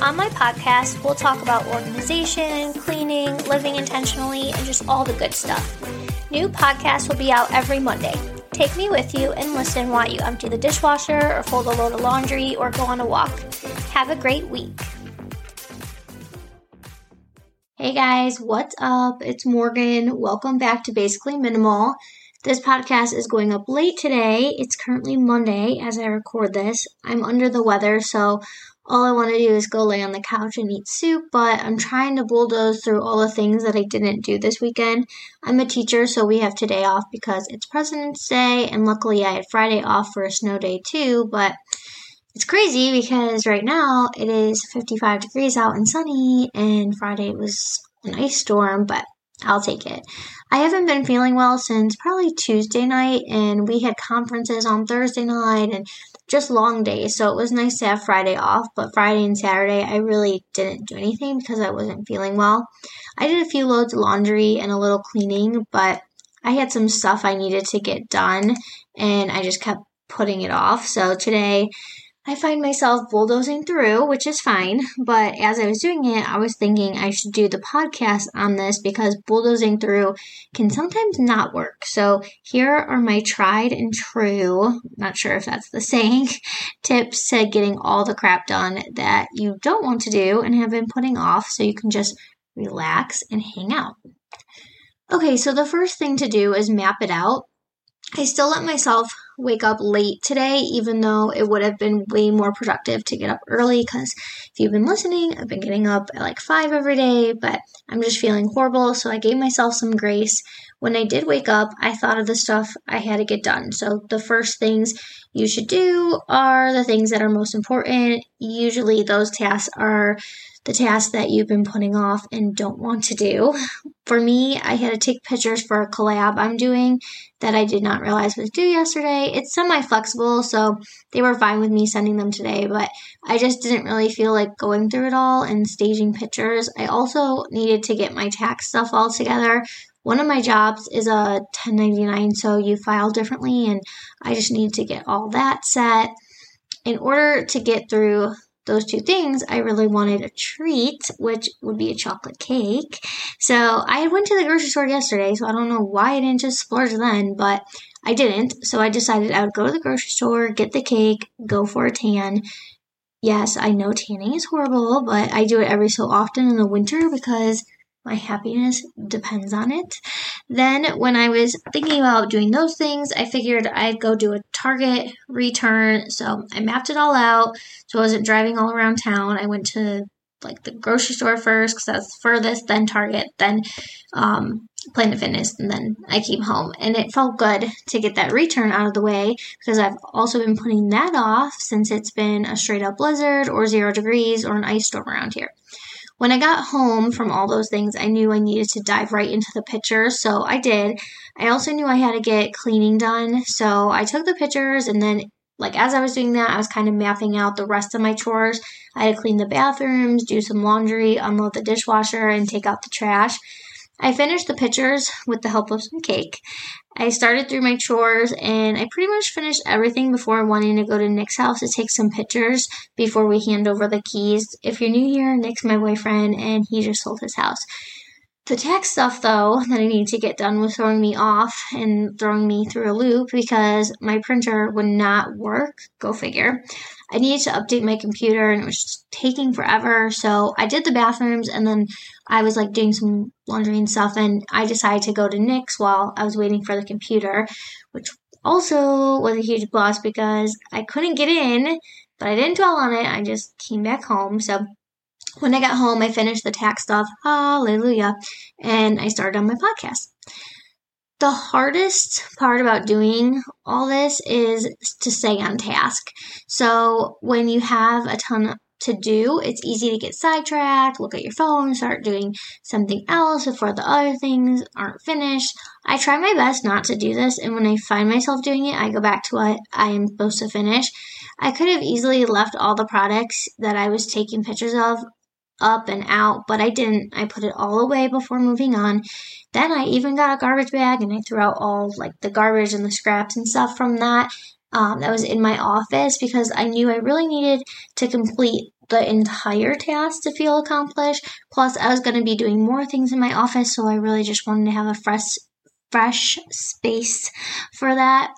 On my podcast, we'll talk about organization, cleaning, living intentionally, and just all the good stuff. New podcasts will be out every Monday. Take me with you and listen while you empty the dishwasher or fold a load of laundry or go on a walk. Have a great week. Hey guys, what's up? It's Morgan. Welcome back to Basically Minimal. This podcast is going up late today. It's currently Monday as I record this. I'm under the weather, so all I want to do is go lay on the couch and eat soup, but I'm trying to bulldoze through all the things that I didn't do this weekend. I'm a teacher, so we have today off because it's President's Day, and luckily I had Friday off for a snow day too, but it's crazy because right now it is 55 degrees out and sunny, and Friday was an ice storm, but I'll take it. I haven't been feeling well since probably Tuesday night, and we had conferences on Thursday night and just long days. So it was nice to have Friday off, but Friday and Saturday I really didn't do anything because I wasn't feeling well. I did a few loads of laundry and a little cleaning, but I had some stuff I needed to get done, and I just kept putting it off. So today I find myself bulldozing through, which is fine. But as I was doing it, I was thinking I should do the podcast on this because bulldozing through can sometimes not work. So here are my tried and true, not sure if that's the saying, tips to getting all the crap done that you don't want to do and have been putting off so you can just relax and hang out. Okay, so the first thing to do is map it out. I still let myself wake up late today, even though it would have been way more productive to get up early. Because if you've been listening, I've been getting up at like five every day, but I'm just feeling horrible. So I gave myself some grace. When I did wake up, I thought of the stuff I had to get done. So the first things you should do are the things that are most important. Usually, those tasks are the tasks that you've been putting off and don't want to do. For me, I had to take pictures for a collab I'm doing that I did not realize was due yesterday. It's semi flexible, so they were fine with me sending them today, but I just didn't really feel like going through it all and staging pictures. I also needed to get my tax stuff all together. One of my jobs is a 1099, so you file differently, and I just needed to get all that set. In order to get through those two things, I really wanted a treat, which would be a chocolate cake. So I went to the grocery store yesterday, so I don't know why I didn't just splurge then, but I didn't. So I decided I would go to the grocery store, get the cake, go for a tan. Yes, I know tanning is horrible, but I do it every so often in the winter because my happiness depends on it. Then, when I was thinking about doing those things, I figured I'd go do a Target return. So I mapped it all out so I wasn't driving all around town. I went to like the grocery store first because that's furthest, then Target, then um, Planet Fitness, and then I came home. And it felt good to get that return out of the way because I've also been putting that off since it's been a straight up blizzard or zero degrees or an ice storm around here. When I got home from all those things, I knew I needed to dive right into the pictures, so I did. I also knew I had to get cleaning done, so I took the pictures and then like as I was doing that, I was kind of mapping out the rest of my chores. I had to clean the bathrooms, do some laundry, unload the dishwasher, and take out the trash. I finished the pictures with the help of some cake. I started through my chores and I pretty much finished everything before wanting to go to Nick's house to take some pictures before we hand over the keys. If you're new here, Nick's my boyfriend and he just sold his house. The tech stuff, though, that I needed to get done was throwing me off and throwing me through a loop because my printer would not work. Go figure. I needed to update my computer and it was taking forever. So I did the bathrooms and then I was like doing some laundry and stuff. And I decided to go to Nick's while I was waiting for the computer, which also was a huge plus because I couldn't get in, but I didn't dwell on it. I just came back home. So when I got home, I finished the tax stuff, hallelujah, and I started on my podcast. The hardest part about doing all this is to stay on task. So when you have a ton to do, it's easy to get sidetracked, look at your phone, start doing something else before the other things aren't finished. I try my best not to do this, and when I find myself doing it, I go back to what I am supposed to finish. I could have easily left all the products that I was taking pictures of up and out, but I didn't. I put it all away before moving on. Then I even got a garbage bag and I threw out all like the garbage and the scraps and stuff from that um, that was in my office because I knew I really needed to complete the entire task to feel accomplished. Plus, I was going to be doing more things in my office, so I really just wanted to have a fresh, fresh space for that.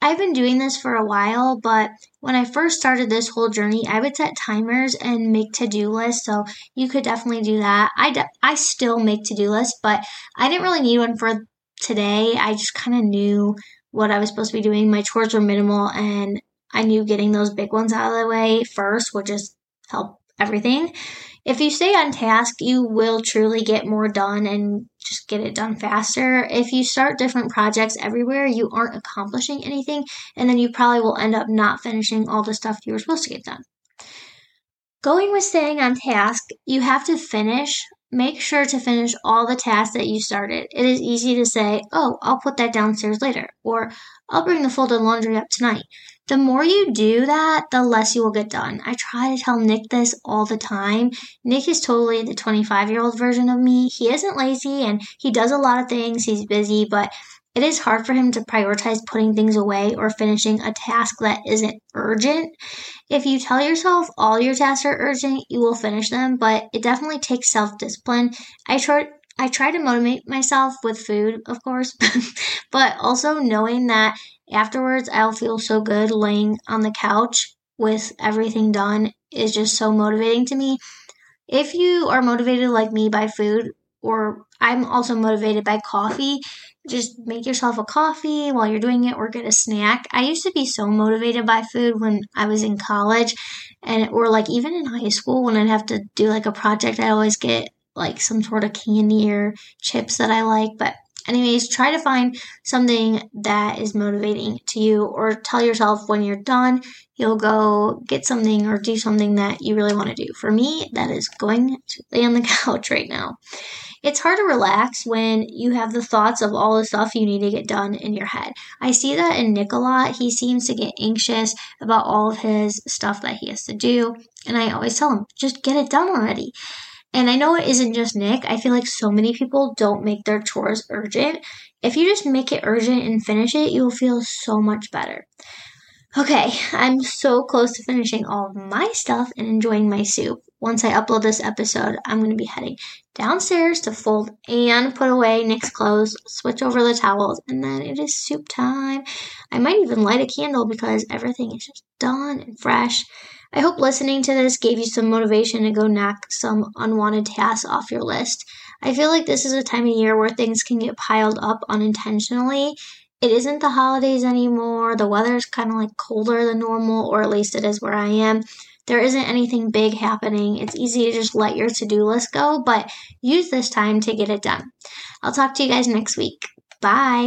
I've been doing this for a while, but when I first started this whole journey, I would set timers and make to-do lists. So you could definitely do that. I de- I still make to-do lists, but I didn't really need one for today. I just kind of knew what I was supposed to be doing. My chores were minimal and I knew getting those big ones out of the way first would just help everything. If you stay on task, you will truly get more done and just get it done faster. If you start different projects everywhere, you aren't accomplishing anything, and then you probably will end up not finishing all the stuff you were supposed to get done. Going with staying on task, you have to finish Make sure to finish all the tasks that you started. It is easy to say, oh, I'll put that downstairs later, or I'll bring the folded laundry up tonight. The more you do that, the less you will get done. I try to tell Nick this all the time. Nick is totally the 25 year old version of me. He isn't lazy and he does a lot of things. He's busy, but it is hard for him to prioritize putting things away or finishing a task that isn't urgent. If you tell yourself all your tasks are urgent, you will finish them, but it definitely takes self-discipline. I try I try to motivate myself with food, of course, but also knowing that afterwards I'll feel so good laying on the couch with everything done is just so motivating to me. If you are motivated like me by food, or I'm also motivated by coffee. Just make yourself a coffee while you're doing it or get a snack. I used to be so motivated by food when I was in college and or like even in high school when I'd have to do like a project, I always get like some sort of candy or chips that I like, but anyways, try to find something that is motivating to you or tell yourself when you're done, you'll go get something or do something that you really want to do. For me, that is going to lay on the couch right now. It's hard to relax when you have the thoughts of all the stuff you need to get done in your head. I see that in Nick a lot. He seems to get anxious about all of his stuff that he has to do. And I always tell him, just get it done already. And I know it isn't just Nick. I feel like so many people don't make their chores urgent. If you just make it urgent and finish it, you'll feel so much better. Okay, I'm so close to finishing all of my stuff and enjoying my soup. Once I upload this episode, I'm going to be heading downstairs to fold and put away Nick's clothes, switch over the towels, and then it is soup time. I might even light a candle because everything is just done and fresh. I hope listening to this gave you some motivation to go knock some unwanted tasks off your list. I feel like this is a time of year where things can get piled up unintentionally it isn't the holidays anymore. The weather is kind of like colder than normal, or at least it is where I am. There isn't anything big happening. It's easy to just let your to do list go, but use this time to get it done. I'll talk to you guys next week. Bye.